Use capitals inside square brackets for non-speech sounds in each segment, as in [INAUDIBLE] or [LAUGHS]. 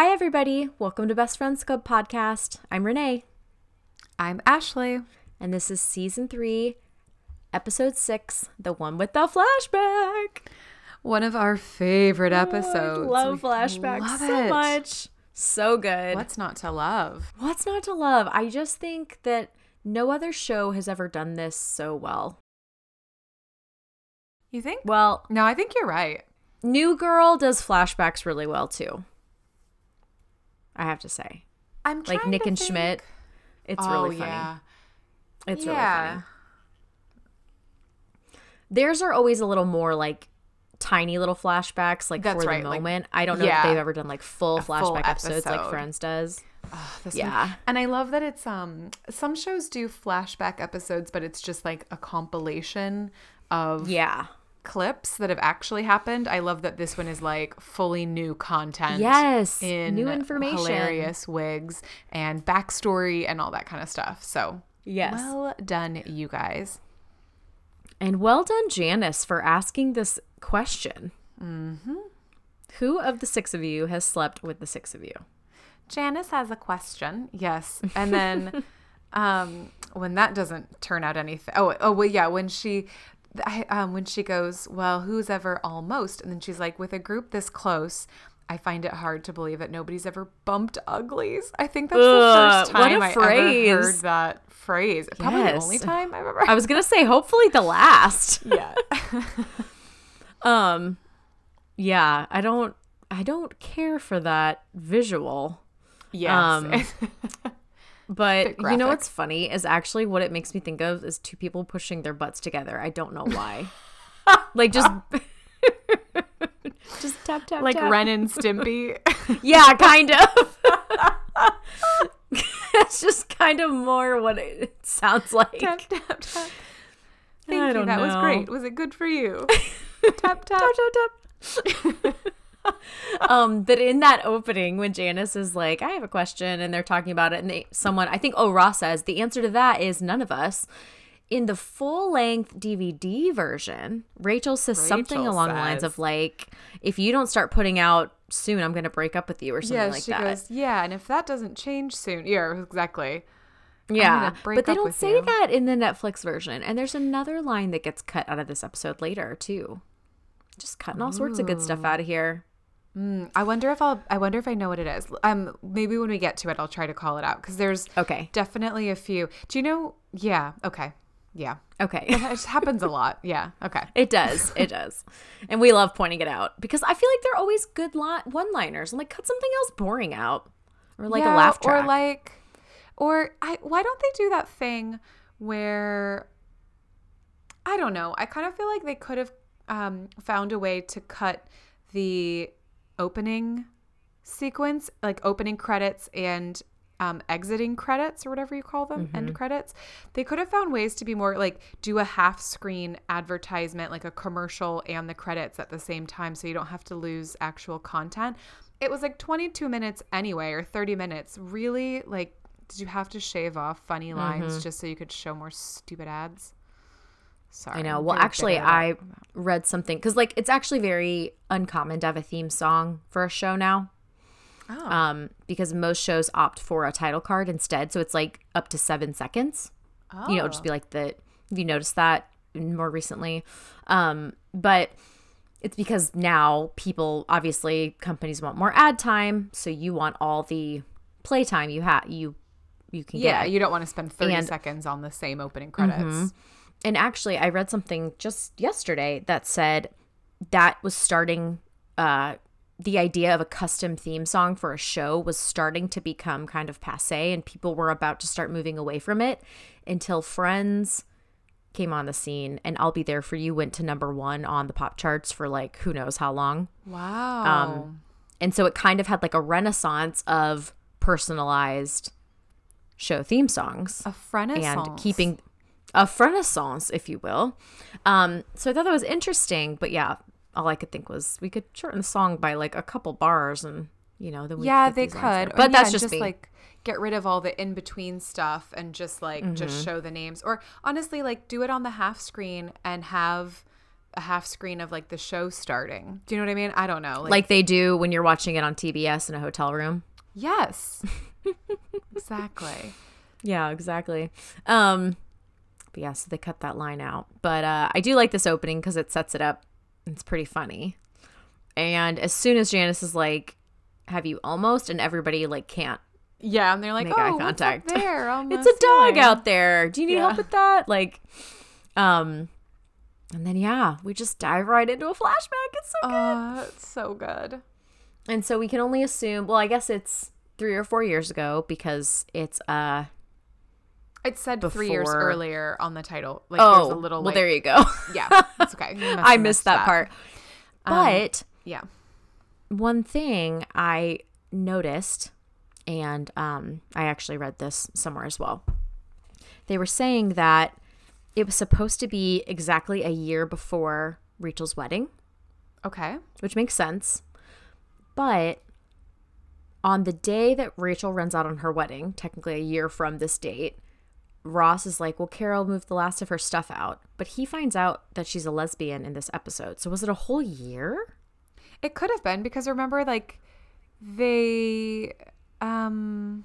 Hi, everybody. Welcome to Best Friends Club podcast. I'm Renee, I'm Ashley. and this is season three, episode six, the one with the flashback. One of our favorite episodes. I love We flashbacks love so much. So good. What's not to love? What's not to love? I just think that no other show has ever done this so well. You think? Well, No, I think you're right. New Girl does flashbacks really well too. I have to say. I'm Like Nick and think- Schmidt. It's oh, really funny. Yeah. It's yeah. really funny. Theirs are always a little more like tiny little flashbacks, like That's for right, the like- moment. I don't know yeah. if they've ever done like full A full flashback episodes like. Friends does. This Yeah. one- And I love that it's um some shows do flashback episodes, but it's just like a compilation of Yeah. Clips that have actually happened. I love that this one is like fully new content. Yes, In new information. hilarious wigs and backstory and all that kind of stuff. So Yes. well done, you guys. and well done, Janice, for asking this question. Mm-hmm. Who of the six of you has slept with the six of you? Janice has a question. Yes. [LAUGHS] And then um when that doesn't turn out anything. Oh, oh well yeah, when she I, um when she goes, "Well, who's ever almost?" and then she's like, "With a group this close, I find it hard to believe that nobody's ever bumped uglies." I think that's Ugh, the first time I ever heard that phrase. Yes. Probably the only time I've ever I was gonna say, hopefully the last. [LAUGHS] Yeah. [LAUGHS] Um, yeah, I don't, I don't care for that visual. yes. Um, [LAUGHS] But you know what's funny is actually what it makes me think of is two people pushing their butts together. I don't know why. [LAUGHS] like just just tap tap like tap. Ren and Stimpy. [LAUGHS] Yeah, kind of. [LAUGHS] it's just kind of more what it sounds like. tap tap tap. Thank I you. That was great. Was it good for you? Tap tap tap tap tap. Um but in that opening when Janice is like I have a question and they're talking about it and they someone I think oh Ross says the answer to that is none of us. In the full length DVD version Rachel says something Rachel along the lines of like if you don't start putting out soon I'm going to break up with you or something Yeah, like she that. goes, yeah, and if that doesn't change soon, yeah, exactly. yeah but they don't say you. that in the Netflix version and there's another line that gets cut out of this episode later too. Just cutting all sorts of good stuff out of here I wonder if I'll. I wonder if I know what it is. Um, maybe when we get to it, I'll try to call it out because there's okay definitely a few. Do you know? Yeah. Okay. Yeah. okay It just happens a lot. Yeah. Okay. [LAUGHS] It does. It does. And we love pointing it out because I feel like they're always good lot one-liners. I'm like, cut something else boring out. Or like a laugh track. or like, or I. Why don't they do that thing where? I don't know. I kind of feel like they could have um, found a way to cut the opening sequence, like opening credits and um, exiting credits or whatever you call them, Mm-hmm. end credits. They could have found ways to be more like do a half screen advertisement, like a commercial and the credits at the same time, so you don't have to lose actual content. It was like 22 minutes anyway, or 30 minutes. Really, like, did you have to shave off funny lines Mm-hmm. just so you could show more stupid ads? Sorry. I know. Well, actually, I read something because, like, it's actually very uncommon to have a theme song for a show now. Oh. Um, because most shows opt for a title card instead, so it's like up to seven seconds. Oh. You know, just be like the. Have you noticed that more recently? Um, but it's because now people obviously companies want more ad time, so you want all the playtime you have you you can Yeah, get. you don't want to spend 30 And- seconds on the same opening credits. And actually, I read something just yesterday that said that was starting. Uh, the idea of a custom theme song for a show was starting to become kind of passe, and people were about to start moving away from it until Friends came on the scene, and "I'll Be There for You" went to number one on the pop charts for like who knows how long. Wow. And so it kind of had like a renaissance of personalized show theme songs a renaissance. and keeping a renaissance, if you will. Um, so I thought that was interesting, but yeah, all I could think was we could shorten the song by like a couple bars, and you know, then we Yeah, they could. But Or, that's just, just like get rid of all the in between stuff and just like Mm-hmm. just show the names. Or honestly, like do it on the half screen and have a half screen of like the show starting. Do you know what I mean? I don't know. Like they do when you're watching it on TBS in a hotel room. yes, [LAUGHS] exactly. Yeah, exactly. Um, but yeah, so they cut that line out. But uh, I do like this opening because it sets it up. It's pretty funny. And as soon as Janice is like, "Have you almost?" and everybody like can't. Yeah, and they're like, Make "Oh, eye contact. [LAUGHS] there? on It's a dog ceiling?" out there. Do you need Yeah. help with that? Like, um, and then yeah, we just dive right into a flashback. It's so good. Uh, it's so good. And so we can only assume. Well, I guess it's three or four years ago because it's uh It said three years earlier on the title. Like, oh there's a little. well like, there you go. [LAUGHS] yeah, it's okay. I missed that, part. Um, But Yeah. one thing I noticed, and um, I actually read this somewhere as well. They were saying that it was supposed to be exactly a year before Rachel's wedding, Okay. which makes sense. But on the day that Rachel runs out on her wedding, technically a year from this date, Ross is like, Well, Carol moved the last of her stuff out. But he finds out that she's a lesbian in this episode. So was it a whole year? It could have been because remember, like, they. Um.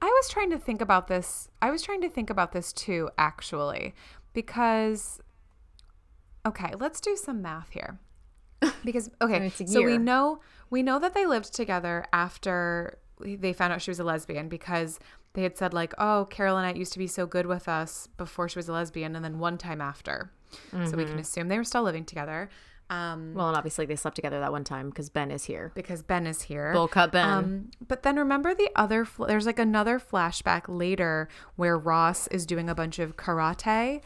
I was trying to think about this. I was trying to think about this too, actually, because. Okay, let's do some math here. [LAUGHS] Because okay, so we know we know that they lived together after they found out she was a lesbian because they had said like, "Oh, Carol and I used to be so good with us before she was a lesbian," and then one time after. So we can assume they were still living together. Um, Well, and obviously they slept together that one time because Ben is here. because Ben is here. Bull cut Ben. Um, but then remember the other, fl- there's like another flashback later where Ross is doing a bunch of karate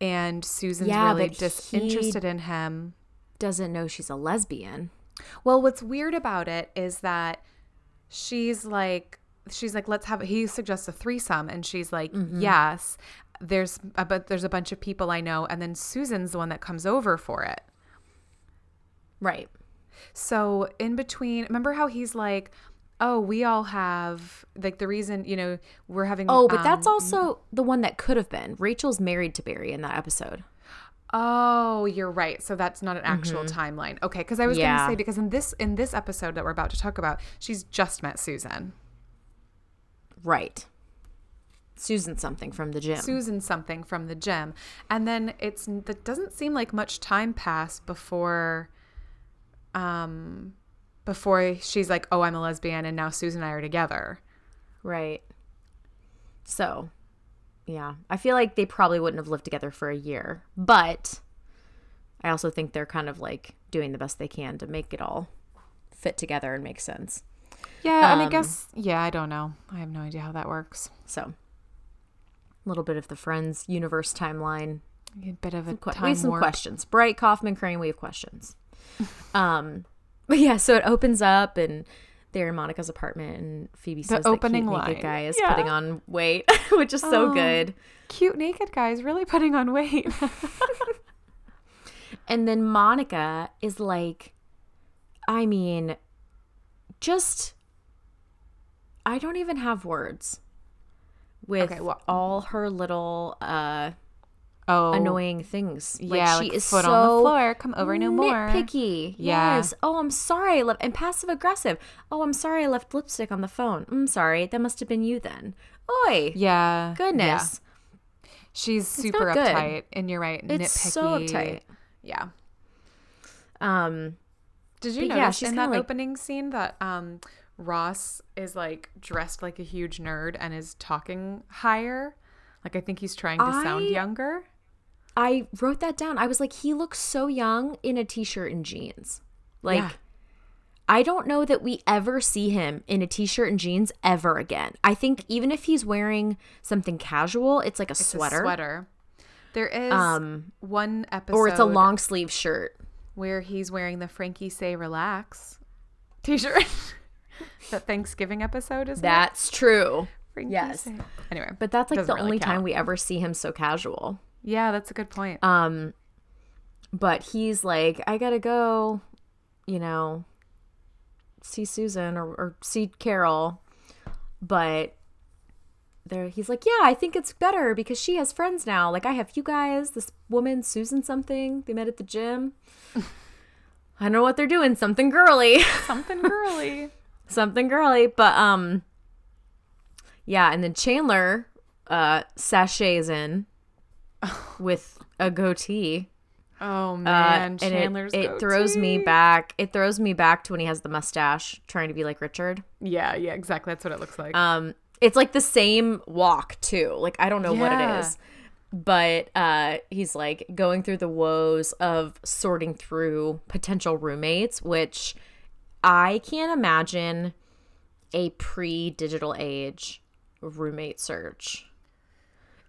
and Susan's Yeah, really disinterested in him. Doesn't know she's a lesbian. Well, what's weird about it is that she's like, she's like, let's have, he suggests a threesome. And she's like, Mm-hmm. yes, there's, a, but there's a bunch of people I know. And then Susan's the one that comes over for it. Right. So in between, remember how he's like, "Oh, we all have like the reason you know we're having." Oh, but that's um, also the one that could have been. Rachel's married to Barry in that episode. Oh, you're right. So that's not an actual timeline. Okay, because I was Mm-hmm. Yeah. gonna say because in this in this episode that we're about to talk about, she's just met Susan. Right. Susan something from the gym. Susan something from the gym, and then it's that doesn't seem like much time passed before, um, before she's like, "Oh, I'm a lesbian," and now Susan and I are together. Right. So, yeah. I feel like they probably wouldn't have lived together for a year. But I also think they're kind of like doing the best they can to make it all fit together and make sense. Yeah, and I Um, guess yeah, I don't know. I have no idea how that works. So, a little bit of the Friends universe timeline. A bit of a Que- time we have some warp. questions. Bright, Kauffman, Crane, we have questions. [LAUGHS] um, but yeah, so it opens up and they're in Monica's apartment and Phoebe says opening that cute line. naked guy is Yeah. putting on weight, [LAUGHS] which is so Oh. good. Cute naked guy is really putting on weight. [LAUGHS] And then Monica is like, I mean, just, I don't even have words with Okay, well- all her little uh, oh, annoying things. Yeah, she like is foot so on the floor. Come over no more. Nitpicky. Yeah. Yes. Oh, I'm sorry. I left and passive aggressive. Oh, I'm sorry. I left lipstick on the phone. I'm sorry. That must have been you then. Oi. Yeah, Goodness. yeah. She's super not good. uptight, and you're right. It's nitpicky. so uptight. Yeah. Um. Did you But yeah, notice she's in that like- opening scene that um, Ross is like dressed like a huge nerd and is talking higher? Like I think he's trying to sound younger. I wrote that down. I was like, he looks so young in a t-shirt and jeans. Like, Yeah. I don't know that we ever see him in a t-shirt and jeans ever again. I think even if he's wearing something casual, it's like a It's a sweater, sweater. There is Um, one episode or it's a long sleeve shirt. Where he's wearing the Frankie Say Relax t-shirt. [LAUGHS] that Thanksgiving episode is That's true. Frankie yes. Say- Anyway, But that's like the really only time we ever see him so casual. yeah, that's a good point. Um, but he's like, I gotta go, you know, see Susan or, or see Carol. But there he's like, "Yeah, I think it's better because she has friends now. Like I have you guys, this woman Susan something. They met at the gym. I don't know what they're doing. Something girly. [LAUGHS] Something girly. something girly, but um yeah, and then Chandler uh sachets in [LAUGHS] with a goatee. Oh Uh, man, and Chandler's it, it throws me back. It throws me back to when he has the mustache trying to be like Richard. Yeah, yeah, exactly. That's what it looks like. Um, it's like the same walk too. Like I don't know what it is, but uh, he's like going through the woes of sorting through potential roommates, which I can't imagine a pre-digital age roommate search.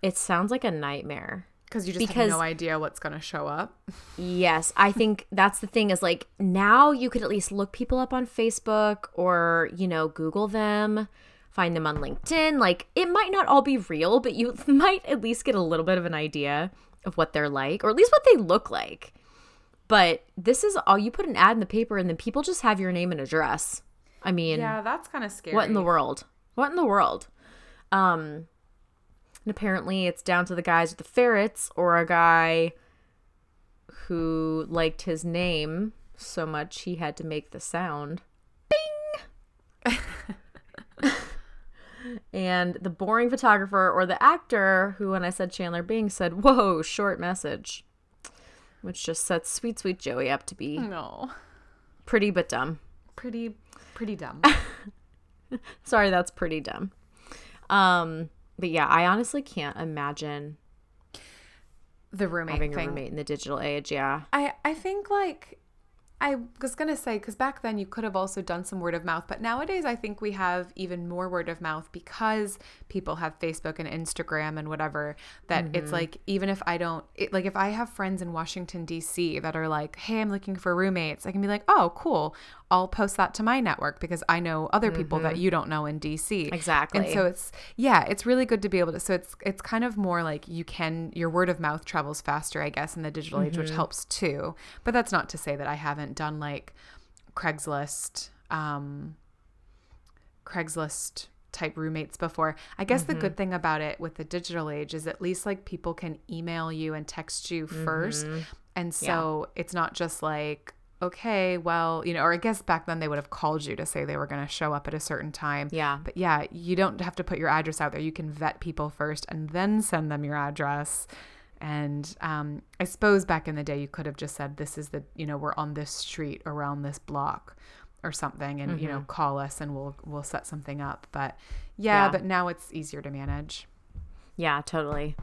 It sounds like a nightmare. Because you just because- have no idea what's going to show up. Yes, I think that's the thing is like now you could at least look people up on Facebook or, you know, Google them, find them on LinkedIn. Like it might not all be real, but you [LAUGHS] might at least get a little bit of an idea of what they're like or at least what they look like. But this is all you put an ad in the paper and then people just have your name and address. I mean, Yeah, that's kind of scary. what in the world? What in the world? Um and apparently it's down to the guys with the ferrets or a guy who liked his name so much he had to make the sound. Bing. [LAUGHS] [LAUGHS] and the boring photographer or the actor who when I said Chandler Bing said, "Whoa, short message." Which just sets sweet sweet Joey up to be No. pretty but dumb. Pretty, pretty dumb. [LAUGHS] Sorry, that's pretty dumb. Um, but yeah, I honestly can't imagine The roommate having a roommate in the digital age. Yeah. I, I think like I was gonna say because back then you could have also done some word of mouth, but nowadays I think we have even more word of mouth because people have Facebook and Instagram and whatever. That it's mm-hmm. like even if I don't it, like if I have friends in Washington D.C. that are like, "Hey, I'm looking for roommates," I can be like, "Oh, cool." I'll post that to my network because I know other people that mm-hmm. you don't know in DC. Exactly. And so it's yeah, it's really good to be able to. So it's it's kind of more like you can your word of mouth travels faster, I guess, in the digital age, which mm-hmm. helps too. But that's not to say that I haven't done like Craigslist, um, Craigslist type roommates before. I guess the good thing about it with the digital age is at least like people can email you and text you 1st and so it's not just like okay, well, you know, or I guess back then they would have called you to say they were going to show up at a certain time. Yeah. But yeah, you don't have to put your address out there. You can vet people first and then send them your address. And um, I suppose back in the day, you could have just said, this is the, you know, we're on this street around this block or something and, you know, call us and we'll, we'll set something up. But yeah, Yeah. but now it's easier to manage. Yeah, totally.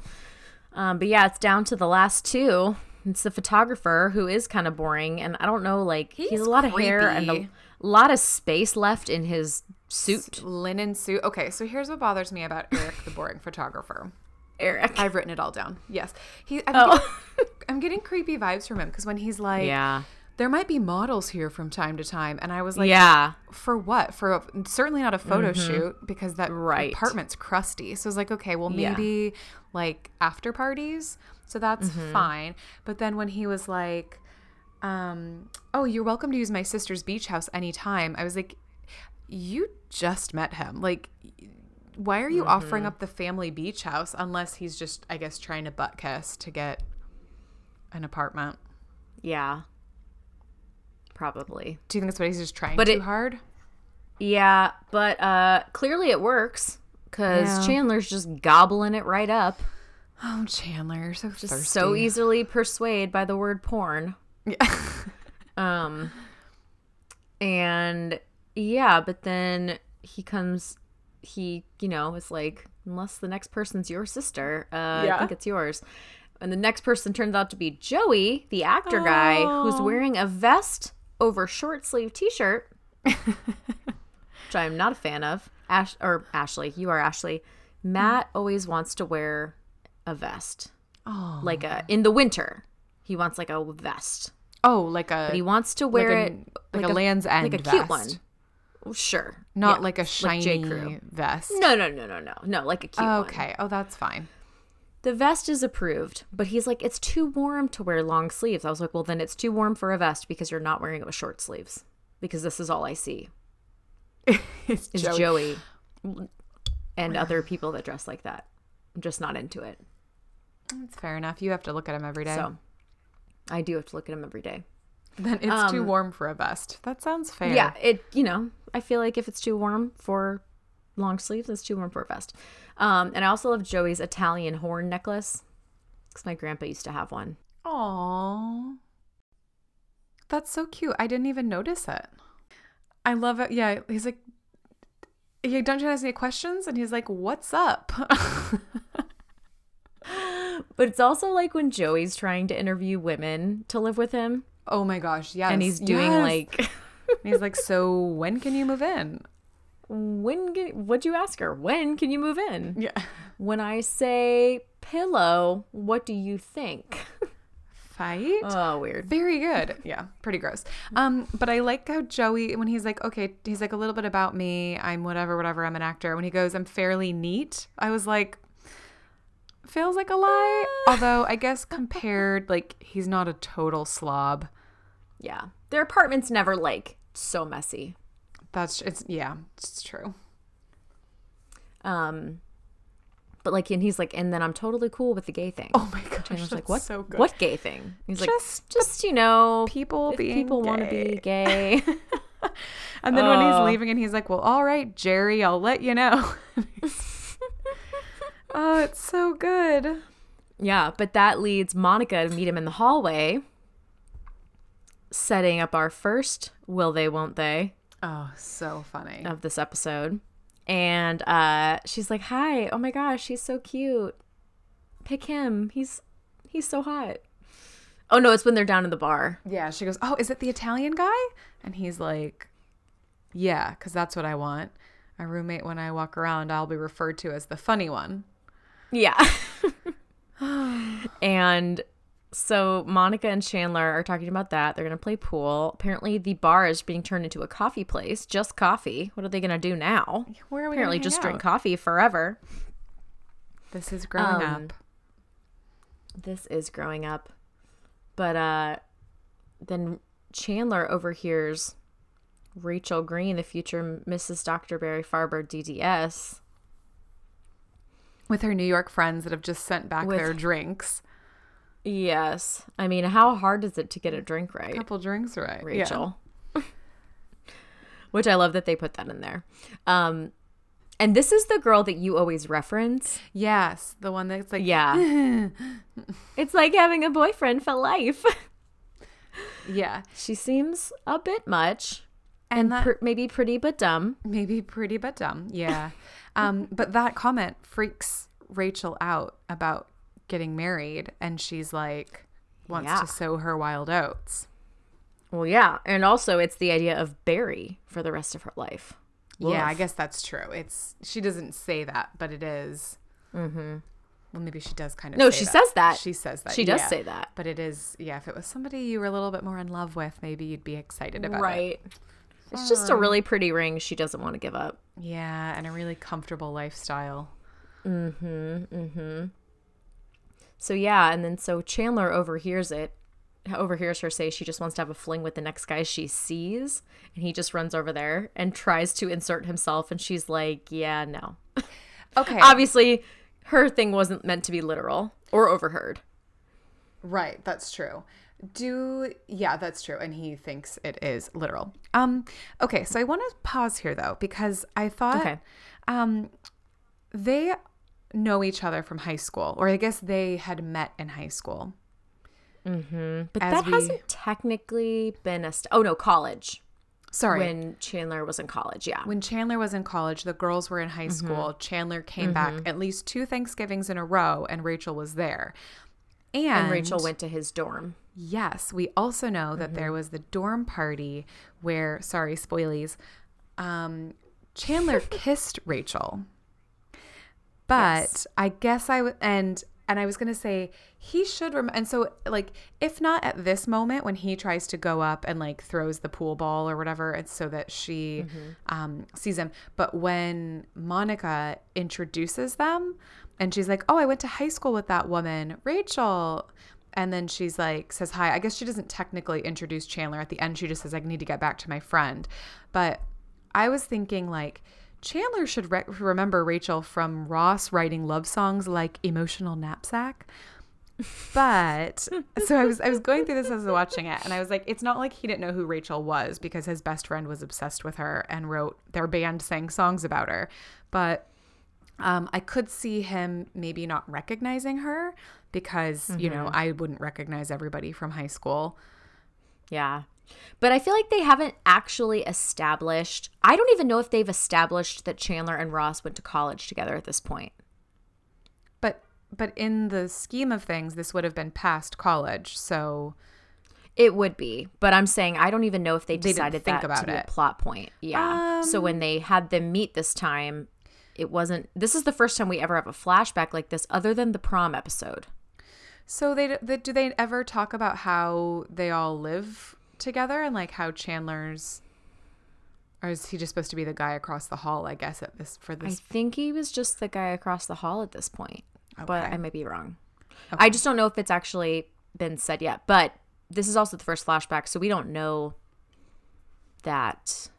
Um, but yeah, it's down to the last two. It's the photographer who is kind of boring, and I don't know, like he has He's a lot of hair and a lot of space left in his suit. Linen suit. Okay, so here's what bothers me about Eric, the boring photographer. Eric. I've written it all down. Yes. He, I'm, Oh. getting, [LAUGHS] I'm getting creepy vibes from him because when he's like, yeah. there might be models here from time to time. And I was like, yeah. for what? For a, certainly not a photo shoot because that Right. apartment's crusty. So I was like, okay, well, Yeah. maybe like after parties. So that's fine. But then when he was like, um, oh, you're welcome to use my sister's beach house anytime. I was like, you just met him. Like, why are you offering up the family beach house unless he's just, I guess, trying to butt kiss to get an apartment? Yeah. Probably. Do you think that's what he's just trying But too it- hard? Yeah, but uh clearly it works because Yeah. Chandler's just gobbling it right up. Oh, Chandler, you're so Just thirsty. so easily persuade by the word porn. Yeah. [LAUGHS] um and yeah, but then he comes he, you know, is like unless the next person's your sister, uh I think it's yours. And the next person turns out to be Joey, the actor guy, who's Oh. wearing a vest over short sleeve t-shirt, [LAUGHS] which I'm not a fan of. Ash or Ashley, you are Ashley. Matt always wants to wear a vest, Oh, like a in the winter. He wants like a vest. oh, like a He wants to wear like a, it like, a Land's End like a vest. cute one. Well, sure, not Yeah. like a Like J. shiny Crew. vest. No, no, no, no, no, no. Like a cute one. okay. Oh, that's fine. The vest is approved, but he's like, it's too warm to wear long sleeves. I was like, well, then it's too warm for a vest because you're not wearing it with short sleeves. Because this is all I see [LAUGHS] It's is Joey. Joey. and other people that dress like that. I'm just not into it. That's fair enough. You have to look at him every day. So I do have to look at him every day. Then it's too um, warm for a vest. That sounds fair. Yeah, it you know, I feel like if it's too warm for long sleeves, it's too warm for a vest. Um, and I also love Joey's Italian horn necklace because my grandpa used to have one. Aww. That's so cute. I didn't even notice it. I love it. Yeah, he's like, yeah, don't you ask any questions? And he's like, what's up? [LAUGHS] But it's also like when Joey's trying to interview women to live with him, oh my gosh, yes. and he's doing yes. like, [LAUGHS] he's like, so when can you move in? when can, what'd you ask her? When can you move in? Yeah. When I say pillow, what do you think? Fight? oh, weird. Very good. [LAUGHS] Yeah, pretty gross. Um, but I like how Joey, when he's like, okay, he's like a little bit about me. I'm whatever, whatever. I'm an actor. When he goes, I'm fairly neat. I was like, feels like a lie. [LAUGHS] Although I guess compared, like he's not a total slob. Yeah, their apartment's never like so messy. That's it's yeah, it's true. Um, but like, and he's like, and then I'm totally cool with the gay thing. Oh my gosh, And I was like, what? So good. What gay thing? He's like, Just just you know, people being people want to be gay. [LAUGHS] And then when he's Oh. leaving, and he's like, "Well, all right, Jerry, I'll let you know." [LAUGHS] oh, it's so good. yeah, but that leads Monica to meet him in the hallway, setting up our first will they, won't they Oh, so funny. of this episode. And uh, she's like, "Hi, oh my gosh, he's so cute. Pick him. He's he's so hot." Oh no, it's when they're down in the bar. Yeah, she goes, "Oh, is it the Italian guy?" And he's like, "Yeah, cuz that's what I want. A roommate when I walk around, I'll be referred to as the funny one." Yeah. [LAUGHS] and so Monica and Chandler are talking about that. They're going to play pool. Apparently, the bar is being turned into a coffee place, just coffee. What are they going to do now? Where are we Apparently, gonna just hang drink coffee forever. This is growing Um, up. This is growing up. But uh then Chandler overhears Rachel Green, the future Mrs. Dr. Barry Farber DDS, With her New York friends that have just sent back With- their drinks. Yes. I mean, how hard is it to get a drink right? A couple drinks right. Yeah. Rachel. [LAUGHS] Which I love that they put that in there. Um, and this is the girl that you always reference. Yes, the one that's like Yeah. [LAUGHS] it's like having a boyfriend for life. [LAUGHS] yeah. she seems a bit much And and that pr- maybe pretty but dumb. maybe pretty but dumb. Yeah. um but that comment freaks Rachel out about getting married and she's like wants Yeah. to sow her wild oats. Well, yeah. And also, it's the idea of Barry for the rest of her life. Yeah, I guess that's true. It's she doesn't say that, but it is. Mm-hmm. Well, maybe she does kind of. No, she that. says that. She says that. She does yeah. say that. But it is, yeah. If it was somebody you were a little bit more in love with, maybe you'd be excited about it. Right. It's just a really pretty ring she doesn't want to give up. Yeah, and a really comfortable lifestyle. So yeah, and then so Chandler overhears it, overhears her say she just wants to have a fling with the next guy she sees, and he just runs over there and tries to insert himself, and she's like, "Yeah, no." [LAUGHS] Okay. Obviously, her thing wasn't meant to be literal or overheard. Right, that's true. Do yeah, that's true. And he thinks it is literal. Um, okay, so I want to pause here though, because I thought Okay. um they know each other from high school, or I guess they had met in high school. But As that we- hasn't technically been a. St- oh no, college. Sorry. When Chandler was in college, yeah. when Chandler was in college, the girls were in high Mm-hmm. school. Chandler came back at least two Thanksgivings in a row, and Rachel was there. And, and Rachel went to his dorm. Yes, we also know that Mm-hmm. there was the dorm party where, sorry, spoilies, um, Chandler [LAUGHS] kissed Rachel. But Yes. I guess I would, and and I was gonna say he should rem- and so like if not at this moment when he tries to go up and like throws the pool ball or whatever, it's so that she Mm-hmm. um, sees him. But when Monica introduces them, and she's like, "Oh, I went to high school with that woman, Rachel." And then she's like, says hi. I guess she doesn't technically introduce Chandler at the end. She just says, I need to get back to my friend. But I was thinking, like, Chandler should re- remember Rachel from Ross writing love songs like "Emotional Knapsack." But so I was I was going through this as I was watching it, and I was like, it's not like he didn't know who Rachel was because his best friend was obsessed with her and wrote their band sang songs about her. But um, I could see him maybe not recognizing her because you know I wouldn't recognize everybody from high school. Yeah. But I feel like they haven't actually established. I don't even know if they've established that Chandler and Ross went to college together at this point. But but in the scheme of things, this would have been past college, so It would be, but I'm saying I don't even know if they decided think that about to be it. a plot point. Yeah. so when um, they had them meet this time, it wasn't. This is the first time we ever have a flashback like this, other than the prom episode. So they, they do they ever talk about how they all live together and like how Chandler's or is he just supposed to be the guy across the hall, I guess, at this for this I think he was just the guy across the hall at this point, but I may be wrong. I just don't know if it's actually been said yet. But this is also the first flashback, so we don't know that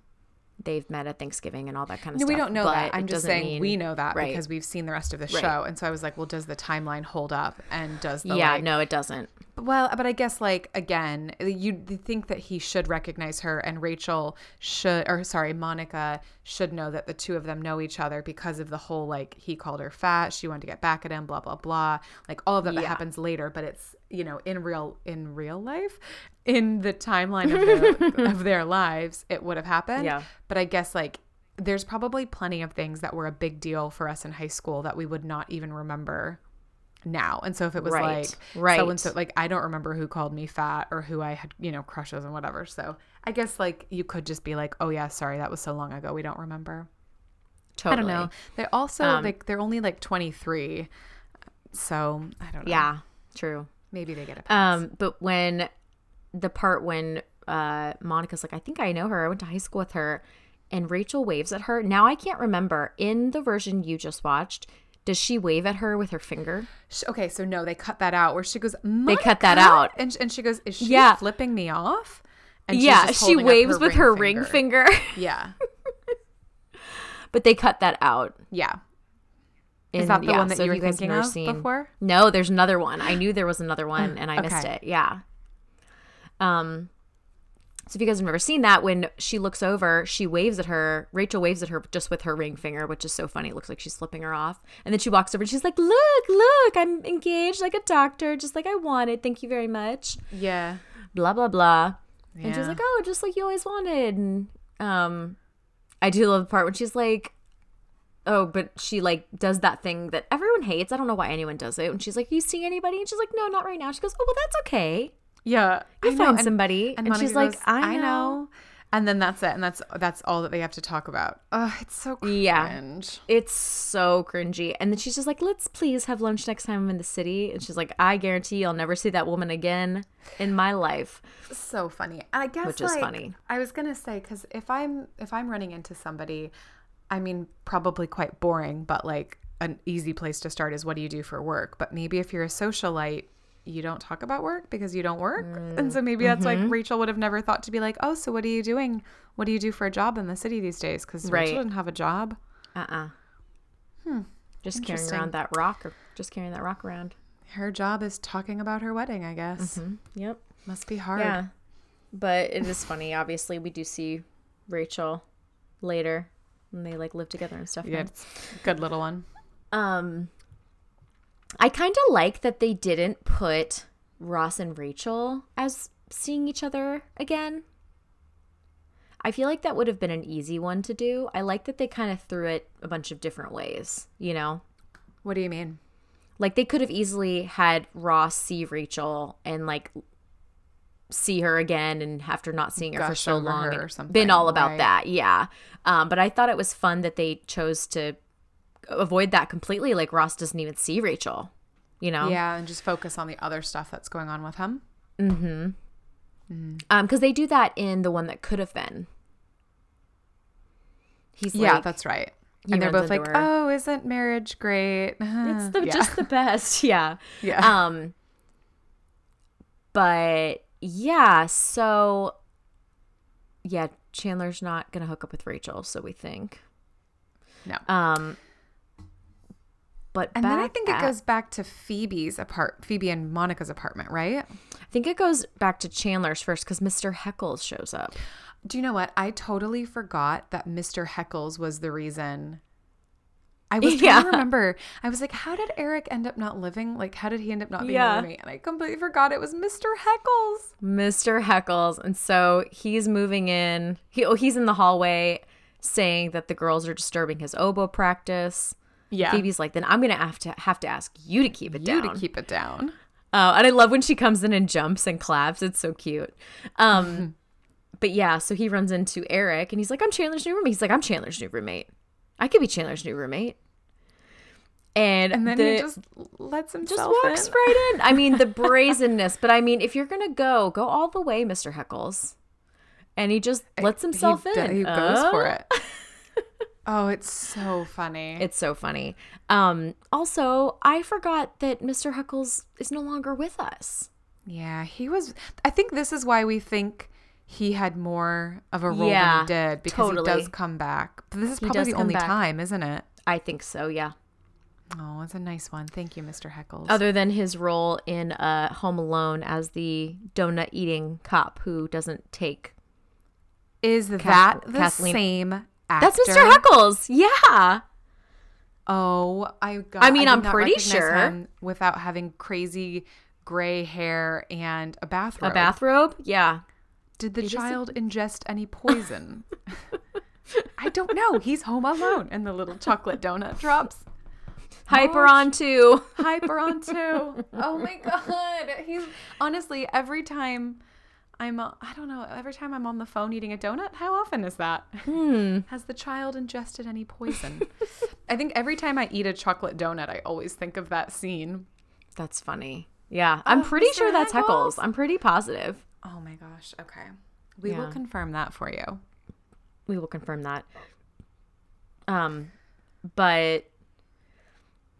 they've met at Thanksgiving and all that kind of stuff. No, stuff. we don't know but that. I'm just saying mean- we know that right. because we've seen the rest of the Right. show. And so I was like, well, does the timeline hold up? And does the yeah, like, no, it doesn't. Well, but I guess like again, you think that he should recognize her, and Rachel should, or sorry, Monica should know that the two of them know each other because of the whole like he called her fat, she wanted to get back at him, blah blah blah, like all of that that happens later. But it's you know in real in real life, in the timeline of, the, [LAUGHS] of their lives, it would have happened. Yeah. But I guess like there's probably plenty of things that were a big deal for us in high school that we would not even remember now. And so if it was Right, like right. so and so like I don't remember who called me fat or who I had, you know, crushes and whatever. So I guess like you could just be like, "Oh yeah, sorry, that was so long ago. We don't remember." Totally. I don't know. They also Um, like they're only like 23. So, I don't know. Yeah, true. Maybe they get a pass. Um, but when the part when uh Monica's like, I think I know her. I went to high school with her, and Rachel waves at her. Now I can't remember in the version you just watched. Does she wave at her with her finger? Okay, so no, they cut that out where she goes, They cut that out. And and she goes, "Is she Yeah. flipping me off?" And she's yeah, she waves with her ring finger. [LAUGHS] Yeah. but they cut that out. Yeah. In, Is that the yeah, one that so you were guys have thinking of seen- before? No, there's another one. I [GASPS] knew there was another one and I missed it. Yeah. Um so if you guys have never seen that, when she looks over, she waves at her. Rachel waves at her just with her ring finger, which is so funny. It looks like she's slipping her off. And then she walks over and she's like, Look, look, I'm engaged like a doctor, just like I wanted. Thank you very much. Yeah. Blah blah blah. And she's like, Oh, just like you always wanted. And um I do love the part when she's like, Oh, but she like does that thing that everyone hates. I don't know why anyone does it. And she's like, You see anybody? And she's like, No, not right now. She goes, Oh, well, that's okay. Yeah, You I know, find and- somebody. And, Monica she's like, goes, I know. And then that's it, and that's that's all that they have to talk about. Oh, it's so cringe. Yeah. It's so cringy. And then she's just like, Let's please have lunch next time I'm in the city. And she's like, I guarantee you I'll never see that woman again in my life. so funny. And I guess Which is like, funny. I was gonna say because if I'm if I'm running into somebody, I mean probably quite boring, but like an easy place to start is what do you do for work? But maybe if you're a socialite. You don't talk about work because you don't work. And so maybe that's Mm-hmm. like Rachel would have never thought to be like, oh, so what are you doing? What do you do for a job in the city these days? Because Right. Rachel didn't have a job. Uh uh Just carrying around that rock or just carrying that rock around. Her job is talking about her wedding, I guess. Yep. Must be hard. Yeah. But it is funny. Obviously, we do see Rachel later when they like live together and stuff. Yeah, now. it's a good little one. Um, I kind of like that they didn't put Ross and Rachel as seeing each other again. I feel like that would have been an easy one to do. I like that they kind of threw it a bunch of different ways, you know? What do you mean? Like they could have easily had Ross see Rachel and like see her again and after not seeing her for so long or something, been all about right. that. Yeah. Um, but I thought it was fun that they chose to avoid that completely. Like Ross doesn't even see Rachel, you know? Yeah, and just focus on the other stuff that's going on with him. Mm-hmm. Um, because they do that in the one that could have been. He's yeah, like, that's right. And they're both like, her. "Oh, isn't marriage great?" [LAUGHS] it's the, yeah. just the best. [LAUGHS] Yeah. yeah. Um, but yeah, so yeah, Chandler's not gonna hook up with Rachel, so we think. No. Um, but and then I think at- it goes back to Phoebe's apart Phoebe and Monica's apartment, right? I think it goes back to Chandler's first because Mr. Heckles shows up. Do you know what? I totally forgot that Mr. Heckles was the reason. I was trying Yeah. to remember. I was like, how did Eric end up not living? Like, how did he end up not being Yeah. a roommate? And I completely forgot it was Mr. Heckles. Mr. Heckles, and so he's moving in. He oh, he's in the hallway saying that the girls are disturbing his oboe practice. Yeah. Phoebe's like, then I'm gonna have to have to ask you to keep it you down. to keep it down. Uh, and I love when she comes in and jumps and claps. It's so cute. Um, but yeah, so he runs into Eric and he's like, I'm Chandler's new roommate. He's like, I'm Chandler's new roommate. I could be Chandler's new roommate. And, And then the, he just lets just walks in. right in. I mean, the [LAUGHS] brazenness. But I mean, if you're going to go, go all the way, Mr. Heckles. And he just lets himself he, in. He goes for it. [LAUGHS] oh, it's so funny. It's so funny. Um, also, I forgot that Mr. Heckles is no longer with us. yeah, he was. I think this is why we think he had more of a role Yeah, than he did because totally. he does come back. But this is probably the only back. time, isn't it? I think so, yeah. Oh, it's a nice one. Thank you, Mr. Heckles. other than his role in uh, Home Alone as the donut eating cop who doesn't take. is that the Kathleen- same actor? That's Mr. Heckles. Yeah. Oh, I got. I mean, did I'm pretty sure. him without having crazy gray hair and a bathrobe. A bathrobe. Yeah. Did the It is a- child [LAUGHS] ingest any poison? I don't know. He's home alone, and the little chocolate donut drops. Hyper on too. Hyper on too. Oh my god. He's honestly every time I'm uh, I don't know, every time I'm on the phone eating a donut, how often is that? Hmm. Has the child ingested any poison? I think every time I eat a chocolate donut, I always think of that scene. That's funny. Yeah. I'm Oh, pretty sure that's Heckles. Heckles? I'm pretty positive. Oh my gosh. Okay. We will confirm that for you. We will confirm that. Um, but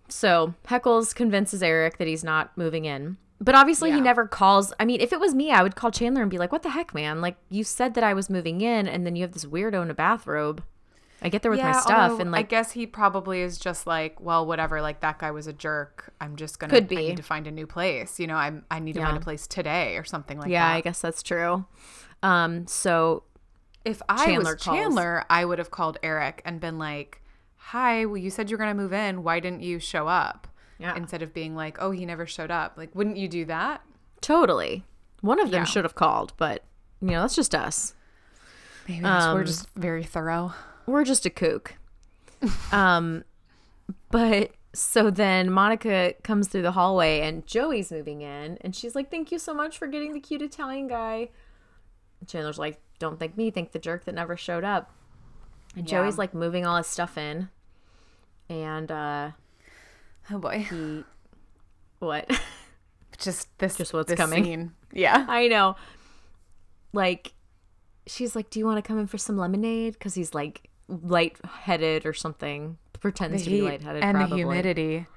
so Heckles convinces Eric that he's not moving in. But obviously, he never calls. I mean, if it was me, I would call Chandler and be like, "What the heck, man? Like, you said that I was moving in, and then you have this weirdo in a bathrobe. I get there with my stuff, and like I guess he probably is just like, well, whatever. Like that guy was a jerk. I'm just gonna. Could I need to find a new place. You know, I'm. I need to Yeah. find a place today or something like yeah, that. Yeah, I guess that's true. Um, so If I Chandler was calls. Chandler, I would have called Eric and been like, "Hi, well, you said you're gonna move in. Why didn't you show up?" Yeah. Instead of being like, "Oh, he never showed up." Like, wouldn't you do that? totally, one of them Yeah. should have called, but you know, that's just us. Maybe that's- we're Um, just very thorough. We're just a kook. [LAUGHS] um, but so then Monica comes through the hallway and Joey's moving in, and she's like, "Thank you so much for getting the cute Italian guy." And Chandler's like, "Don't thank me, thank the jerk that never showed up." And Yeah. Joey's like moving all his stuff in, and uh, Oh boy, he, [LAUGHS] what? just this, Just what's this coming. Scene. Yeah. [LAUGHS] I know. Like, she's like, "Do you want to come in for some lemonade?" Because he's like lightheaded or something. Pretends to be lightheaded, and probably. the humidity.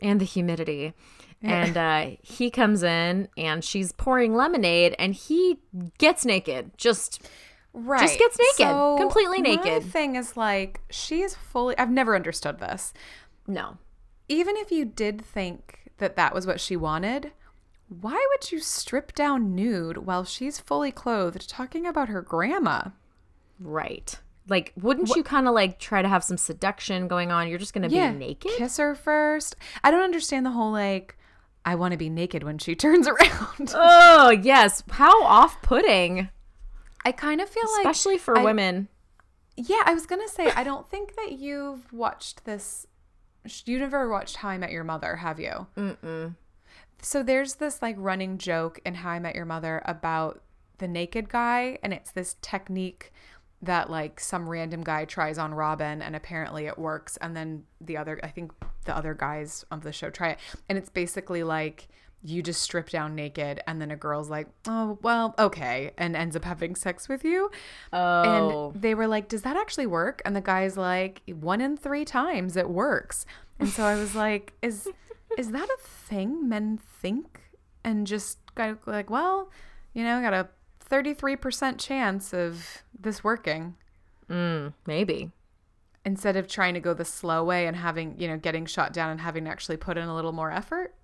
and the humidity. And uh, he comes in and she's pouring lemonade and he gets naked. Just Right. Just gets naked, completely My naked. thing is like she is fully. I've never understood this. no. Even if you did think that that was what she wanted, why would you strip down nude while she's fully clothed talking about her grandma? Right. Like, wouldn't you kind of like try to have some seduction going on? You're just going to be naked? Kiss her first. I don't understand the whole like. I want to be naked when she [LAUGHS] turns around. Oh, yes. How off putting, I kind of feel like especially for I- women. Yeah, I was gonna say I don't think that you've watched this. You never watched How I Met Your Mother, have you? Mm-mm. So there's this like running joke in How I Met Your Mother about the naked guy, and it's this technique that like some random guy tries on Robin, and apparently it works, and then the other, I think the other guys of the show try it, and it's basically like you just strip down naked, and then a girl's like, oh well, okay, and ends up having sex with you. Oh. And they were like, Does that actually work? And the guy's like, One in three times it works. And so I was [LAUGHS] like, Is is that a thing men think? And just kind of like, Well, you know, got a 33% chance of this working. Mm, maybe. instead of trying to go the slow way and having, you know, getting shot down and having to actually put in a little more effort.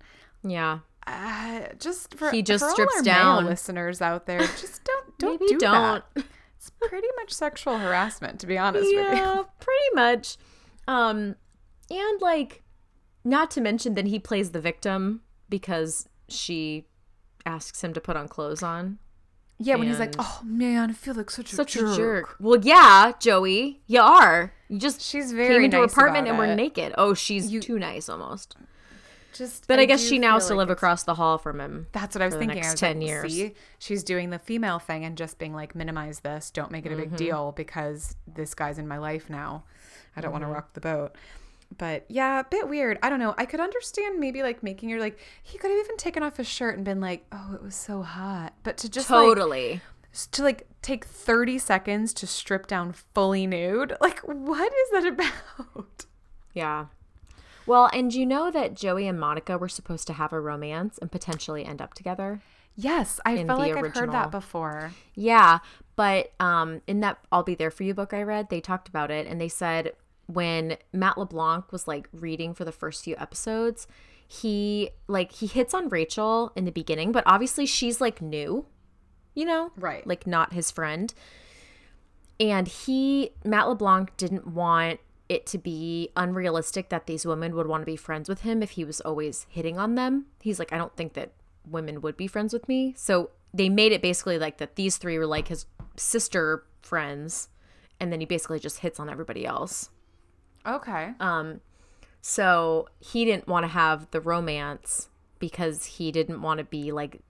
Yeah. Uh, just for He just for strips down. listeners out there, just [LAUGHS] don't don't Maybe do don't. that. It's pretty much sexual harassment, to be honest with you. Yeah, [LAUGHS] pretty much. Um, and like, not to mention that he plays the victim because she asks him to put on clothes on. Yeah, when he's like, "Oh man, I feel like such a Such jerk." a jerk. Well, yeah, Joey, you are. You just She's very came into her apartment and were it. naked. Oh, she's too nice almost. Just, But I, guess she now has to like live across the hall from him. That's what I was thinking. I was 10 like, years. See, she's doing the female thing and just being like, minimize this. Don't make it a Mm-hmm. big deal because this guy's in my life now. I don't want Mm-hmm. to rock the boat. But yeah, a bit weird. I don't know. I could understand maybe like making her like he could have even taken off his shirt and been like, "Oh, it was so hot." But to just Totally. s- to like take 30 seconds to strip down fully nude. Like what is that [LAUGHS] about? yeah. Well, and you know that Joey and Monica were supposed to have a romance and potentially end up together? Yes, I felt like I've heard that before. Yeah, but um, in that "I'll Be There for You" book I read, they talked about it, and they said when Matt LeBlanc was like reading for the first few episodes, he like he hits on Rachel in the beginning, but obviously she's like new, you know, Right. Like not his friend, and he Matt LeBlanc didn't want it to be unrealistic that these women would want to be friends with him if he was always hitting on them. He's like, I don't think that women would be friends with me. So they made it basically like that these three were like his sister friends, and then he basically just hits on everybody else. Okay. Um, so he didn't want to have the romance because he didn't want to be like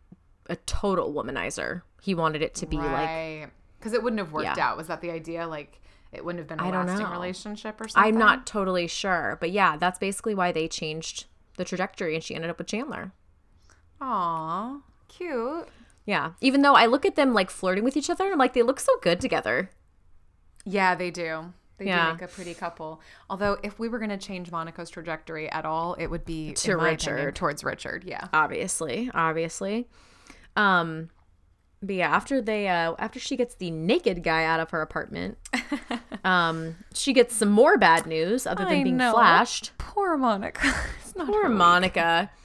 a total womanizer. He wanted it to be like right. Because it wouldn't have worked Yeah. out. Was that the idea? Like it wouldn't have been a I lasting relationship or something? I'm not totally sure, but yeah, that's basically why they changed the trajectory and she ended up with Chandler. Aw, cute. Yeah, even though I look at them like flirting with each other and I'm like they look so good together. Yeah, they do. They Yeah. do make a pretty couple. Although, if we were going to change Monica's trajectory at all, it would be To my opinion, Richard. towards Richard. Yeah. Obviously, obviously. Um but yeah, after they uh after she gets the naked guy out of her apartment, [LAUGHS] um she gets some more bad news other than I being know. flashed. Poor Monica. [LAUGHS] It's not Poor. Monica. [LAUGHS]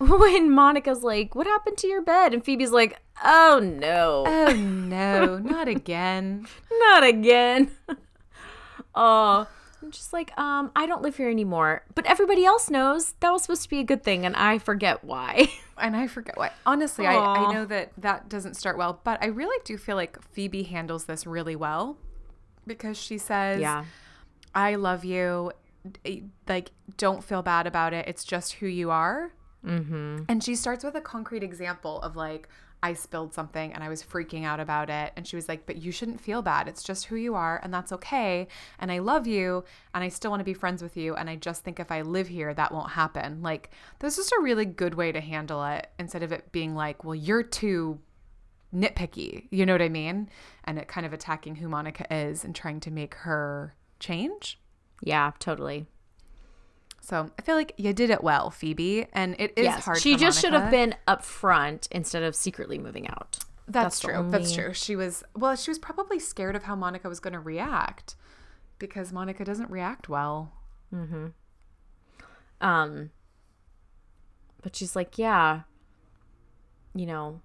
When Monica's like, "What happened to your bed?" and Phoebe's like, "Oh no." Oh no, not again. Not again. Oh, I'm just like, um, I don't live here anymore. But everybody else knows that was supposed to be a good thing, and I forget why. [LAUGHS] And I forget why. Honestly, I, I know that that doesn't start well, but I really do feel like Phoebe handles this really well because she says, yeah. I love you. Like, don't feel bad about it. It's just who you are. Mm-hmm. And she starts with a concrete example of like, I spilled something and I was freaking out about it. And she was like, But you shouldn't feel bad. It's just who you are. And that's okay. And I love you. And I still want to be friends with you. And I just think if I live here, that won't happen. Like, that's just a really good way to handle it instead of it being like, Well, you're too nitpicky. You know what I mean? And it kind of attacking who Monica is and trying to make her change. Yeah, totally. So I feel like you did it well, Phoebe, and it is yes. hard. She just should have been up front instead of secretly moving out. That's, that's true. That's true. She was well. She was probably scared of how Monica was going to react because Monica doesn't react well. Mhm. Um but she's like, "Yeah, you know,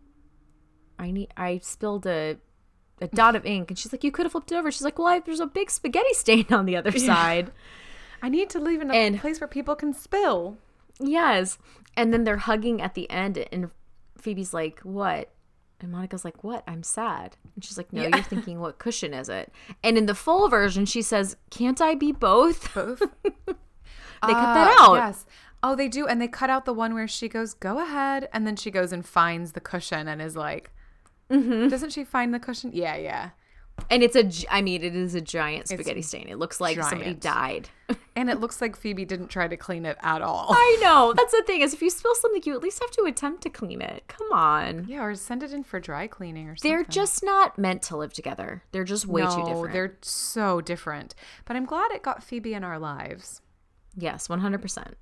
I need I spilled a a dot of ink." And she's like, "You could have flipped it over." She's like, "Well, I, there's a big spaghetti stain on the other [LAUGHS] side." I need to live in a And- place where people can spill. Yes. And then they're hugging at the end, and Phoebe's like, What? And Monica's like, What? I'm sad. And she's like, No, Yeah. you're thinking, What cushion is it? And in the full version, she says, Can't I be both? Both. [LAUGHS] They cut that out. Yes. Oh, they do, and they cut out the one where she goes, "Go ahead," and then she goes and finds the cushion and is like, Mm-hmm. "Doesn't she find the cushion?" Yeah, yeah. And it's a, I mean, it is a giant spaghetti stain. It looks like somebody died. And it looks like Phoebe didn't try to clean it at all. I [LAUGHS] know. That's the thing is, if you spill something, you at least have to attempt to clean it. Come on. Yeah, or send it in for dry cleaning or something. They're just not meant to live together. They're just way too different. They're so different. But I'm glad it got Phoebe in our lives. Yes, one hundred percent.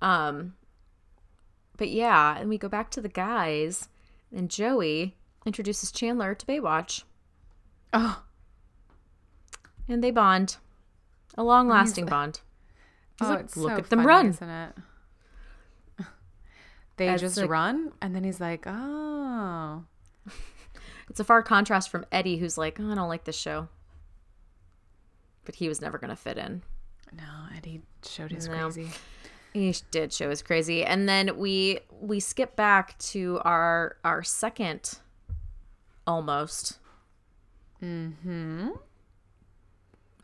Um, but yeah, and we go back to the guys, and Joey introduces Chandler to Baywatch, Oh, and they bond. A long lasting bond. Oh, like, look so at them funny, run. isn't it? [LAUGHS] they just the- run, and then he's like, "Oh, It's a far contrast from Eddie, who's like, "Oh, I don't like this show. But he was never going to fit in. no." Eddie showed his No. crazy. He did show his crazy. And then we we skip back to our our second almost. Hmm.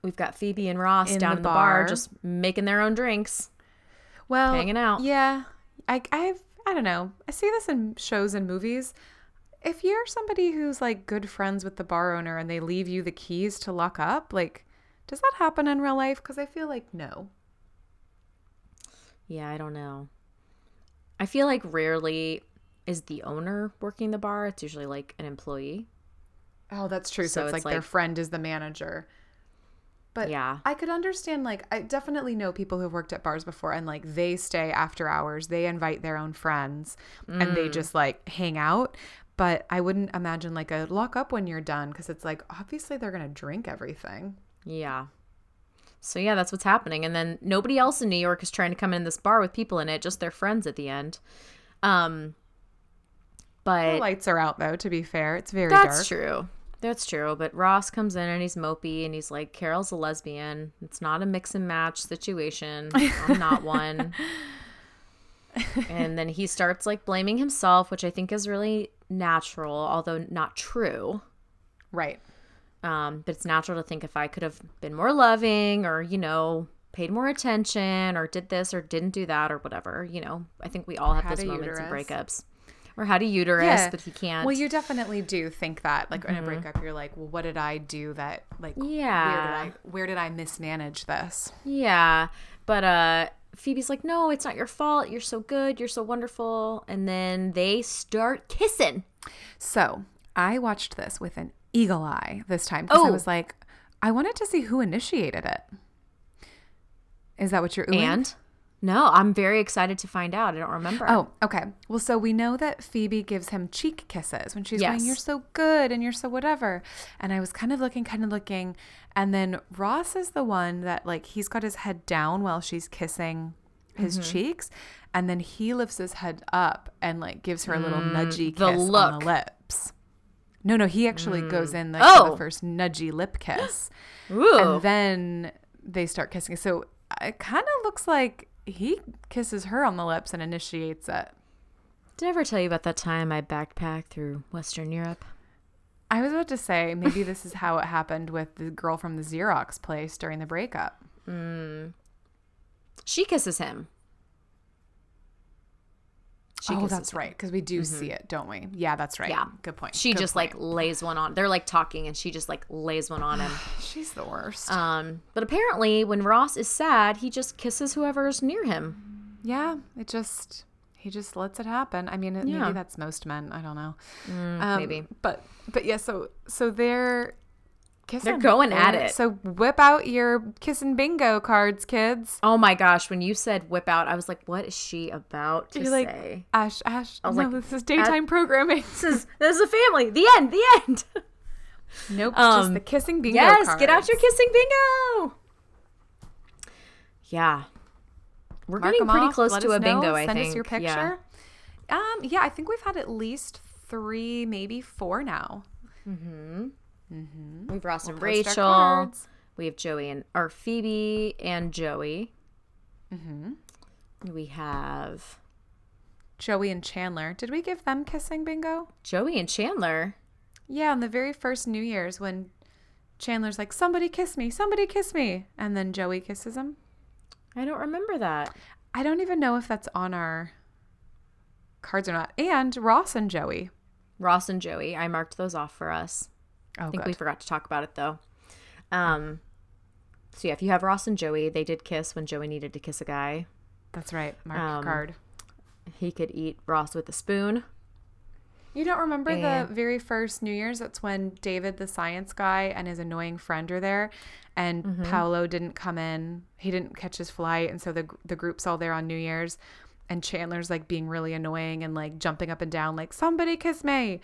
We've got Phoebe and Ross In down the in the bar. bar. just making their own drinks. Well, Hanging out. Yeah, I, I've, I don't know. I see this in shows and movies. If you're somebody who's like good friends with the bar owner and they leave you the keys to lock up, like, does that happen in real life? Because I feel like no. Yeah, I don't know. I feel like rarely is the owner working the bar. It's usually like an employee. Oh, that's true. So, So it's, it's like, their friend is the manager. But Yeah. I could understand like I definitely know people who've worked at bars before and like they stay after hours. They invite their own friends and they just like hang out. But I wouldn't imagine like a lock up when you're done because it's like obviously they're gonna drink everything. Yeah. So yeah, that's what's happening. And then nobody else in New York is trying to come in this bar with people in it, just their friends at the end. Um but The lights are out though. To be fair, it's very that's dark. true. That's true. But Ross comes in and he's mopey and he's like, Carol's a lesbian. It's not a mix and match situation. I'm not one. [LAUGHS] and then he starts like blaming himself, which I think is really natural, although not true. Right. Um, but it's natural to think if I could have been more loving or, you know, paid more attention or did this or didn't do that or whatever, you know, I think we all have had those moments in uterus. breakups. Or had a uterus, Yeah. but he can't. Well, you definitely do think that like in a breakup, you're like, well, what did I do that like? Yeah. Where did I where did I mismanage this? Yeah. But uh Phoebe's like, "No, it's not your fault. You're so good. You're so wonderful." And then they start kissing. So I watched this with an eagle eye this time because I Oh. was like, I wanted to see who initiated it. Is that what you're oohing? And no, I'm very excited to find out. I don't remember. Oh, okay. Well, so we know that Phoebe gives him cheek kisses when she's Yes. going, You're so good and you're so whatever. And I was kind of looking, kind of looking. And then Ross is the one that, like, he's got his head down while she's kissing his Mm-hmm. cheeks. And then he lifts his head up and, like, gives her a little nudgy kiss Mm, the on the lips. No, no, he actually goes in like, Oh. the first nudgy lip kiss. [GASPS] Ooh. And then they start kissing. So it kind of looks like he kisses her on the lips and initiates it. Did I ever tell you about that time I backpacked through Western Europe? I was about to say maybe this is how it happened with the girl from the Xerox place during the breakup. Hmm. She kisses him. She oh, that's right, because we do see it, don't we? Yeah, that's right. Yeah. good point. She Good just point. like lays one on. They're like talking and she just like lays one on him. [SIGHS] she's the worst. Um, but apparently when Ross is sad, he just kisses whoever's near him. yeah, it just he just lets it happen. I mean, Yeah. maybe that's most men. I don't know. Mm, Um, maybe. but but yeah. So so they're kissing. going at it. So whip out your kissing bingo cards, kids. Oh my gosh, when you said whip out, I was like, what is she about to You're like say? Ash, Ash. was no, like, this is daytime programming. This is this is a family. The end. The end. [LAUGHS] Nope, just Um, the kissing bingo. yes, get out your cards. kissing bingo. Yeah. We're Mark getting pretty off, close to a know, bingo, I Send think. us your picture. Yeah. Um, yeah, I think we've had at least three, maybe four now. We've Ross and Post our Rachel. We have Joey and or Phoebe and Joey. Mm-hmm. We have Joey and Chandler. Did we give them kissing bingo? Joey and Chandler. Yeah, on the very first New Year's when Chandler's like, "Somebody kiss me, somebody kiss me," and then Joey kisses him. I don't remember that. I don't even know if that's on our cards or not. And Ross and Joey. Ross and Joey. I marked those off for us. Oh, I think good. we forgot to talk about it though. Um, so yeah, if you have Ross and Joey, they did kiss when Joey needed to kiss a guy. That's right. Mark Um, card. He could eat Ross with a spoon. You don't remember And- the very first New Year's? That's when David, the science guy, and his annoying friend are there, and Mm-hmm. Paolo didn't come in. He didn't catch his flight, and so the the group's all there on New Year's, and Chandler's like being really annoying and like jumping up and down, like somebody kiss me,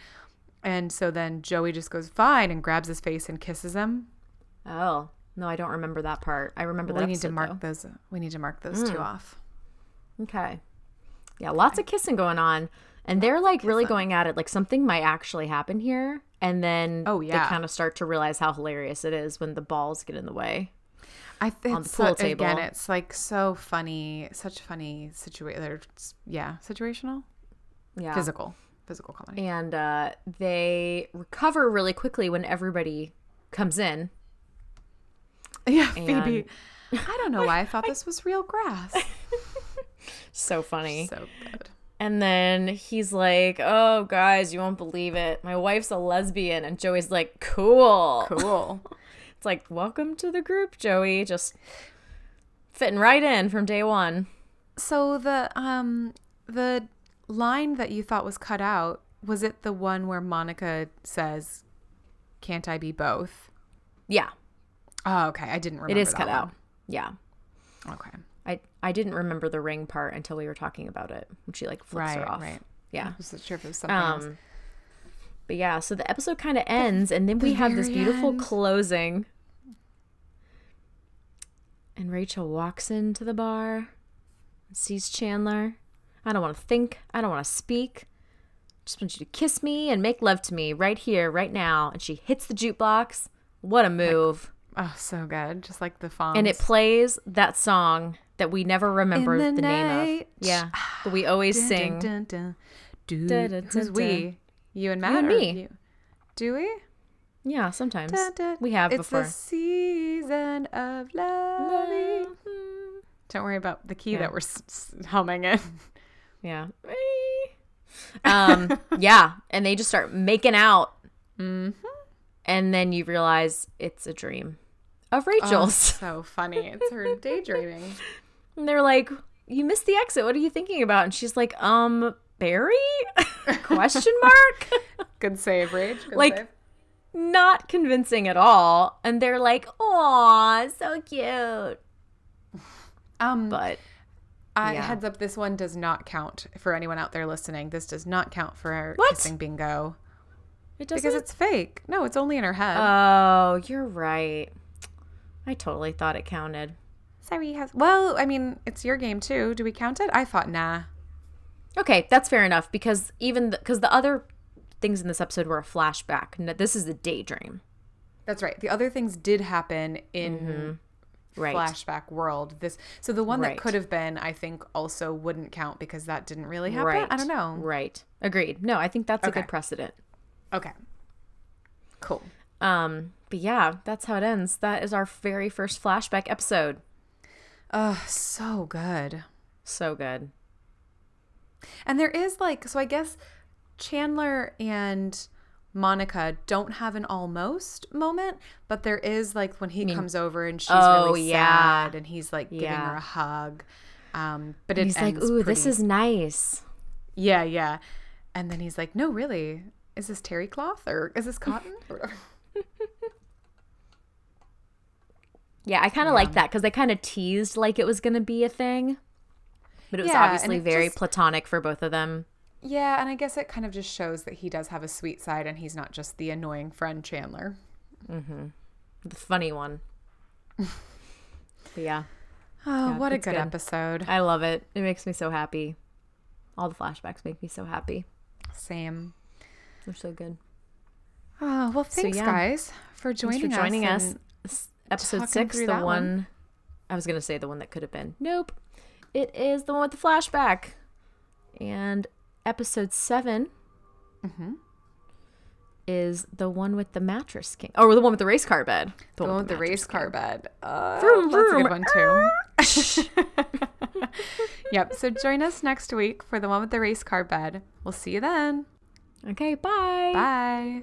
and so then Joey just goes fine and grabs his face and kisses him. Oh, No, I don't remember that part. I remember that we that need to mark though. those. We need to mark those two hmm. off. Okay. Yeah, lots of kissing going on. And they're like really going at it like something might actually happen here. And then Oh, yeah. they kind of start to realize how hilarious it is when the balls get in the way. I think On the pool table. again, it's like so funny, such funny situation. Yeah, situational, Yeah. physical, physical comedy. And uh, they recover really quickly when everybody comes in. [LAUGHS] Yeah, Phoebe. I don't know [LAUGHS] why I thought this was real grass. [LAUGHS] So funny. so good. And then he's like, Oh, guys, you won't believe it. My wife's a lesbian. And Joey's like, Cool. Cool. It's like, Welcome to the group, Joey. Just fitting right in from day one. So the um the line that you thought was cut out was it the one where Monica says, "Can't I be both?" Yeah, Oh, okay. I didn't remember. it is cut one. out. Yeah. Okay. I, I didn't remember the ring part until we were talking about it when she like flips Right. her off. Right. Yeah. I wasn't sure if it was something else. Um, but yeah, so the episode kind of ends, and then we the have this beautiful end. closing. And Rachel walks into the bar, sees Chandler. I don't want to think. I don't want to speak. Just want you to kiss me and make love to me right here, right now. And she hits the jukebox. What a move! Oh, so good. Just like the font. and it plays that song that we never remember the, the name of. Yeah, but we always Dun, sing. Dun, dun, dun. Dun, Dude, dun, who's we? You and Matt? and or me. you? Do we? Yeah, sometimes we have it's before. the season of loving. Mm-hmm. Don't worry about the key Yeah. that we're s- s- humming in. Yeah. um, [LAUGHS] yeah. And they just start making out. Mhm. And then you realize it's a dream of Oh, Rachel's. [LAUGHS] so funny. It's her daydreaming. [LAUGHS] And they're like, You missed the exit. What are you thinking about? And she's like, Um, Barry? Question mark? Good save, Rage. Good Like- save. Not convincing at all. And they're like, Aw, so cute. Um, But I, yeah. heads up, this one does not count for anyone out there listening. This does not count for our What? kissing bingo it doesn't. because it's fake. No, it's only in her head. oh, you're right. I totally thought it counted. Sorry, has well, I mean, it's your game too. Do we count it? I thought nah. Okay, that's fair enough because even because the, other things in this episode were a flashback. This is a daydream, That's right. The other things did happen in Mm-hmm. Right? flashback world. This so the one Right. that could have been, I think, also wouldn't count because that didn't really happen. Right. I don't know. Right. Agreed. No, I think that's a good precedent. Okay. Cool. Um, but yeah, that's how it ends. That is our very first flashback episode. Oh, so good. So good. And there is like, so I guess Chandler and Monica don't have an almost moment, but there is like when he comes over and she's Oh, really yeah. sad and he's like giving Yeah. her a hug. Um, but it He's like, "Ooh, this is nice." yeah, yeah. And then he's like, no, really, is this terry cloth or is this cotton? [LAUGHS] Yeah, I kind of like that because they kind of teased like it was gonna be a thing, but it was Yeah, obviously it very just- platonic for both of them. Yeah, and I guess it kind of just shows that he does have a sweet side and he's not just the annoying friend Chandler. Mm-hmm. The funny one. but yeah. [SIGHS] Oh, Yeah, what a good, good. episode. I love it. It makes me so happy. All the flashbacks make me so happy. Same. They're so good. Oh, well, thanks, yeah. guys, for joining, for joining us. This- Episode six, the one, one. I was gonna say the one that could have been. Nope. It is the one with the flashback. And episode 7 Mm-hmm. is the one with the mattress king. Oh, the one with the race car bed. The one with the mattress race king. car bed. Uh, Vroom, that's a good one too. [LAUGHS] yep. So join us next week for the one with the race car bed. We'll see you then. Okay, bye. Bye.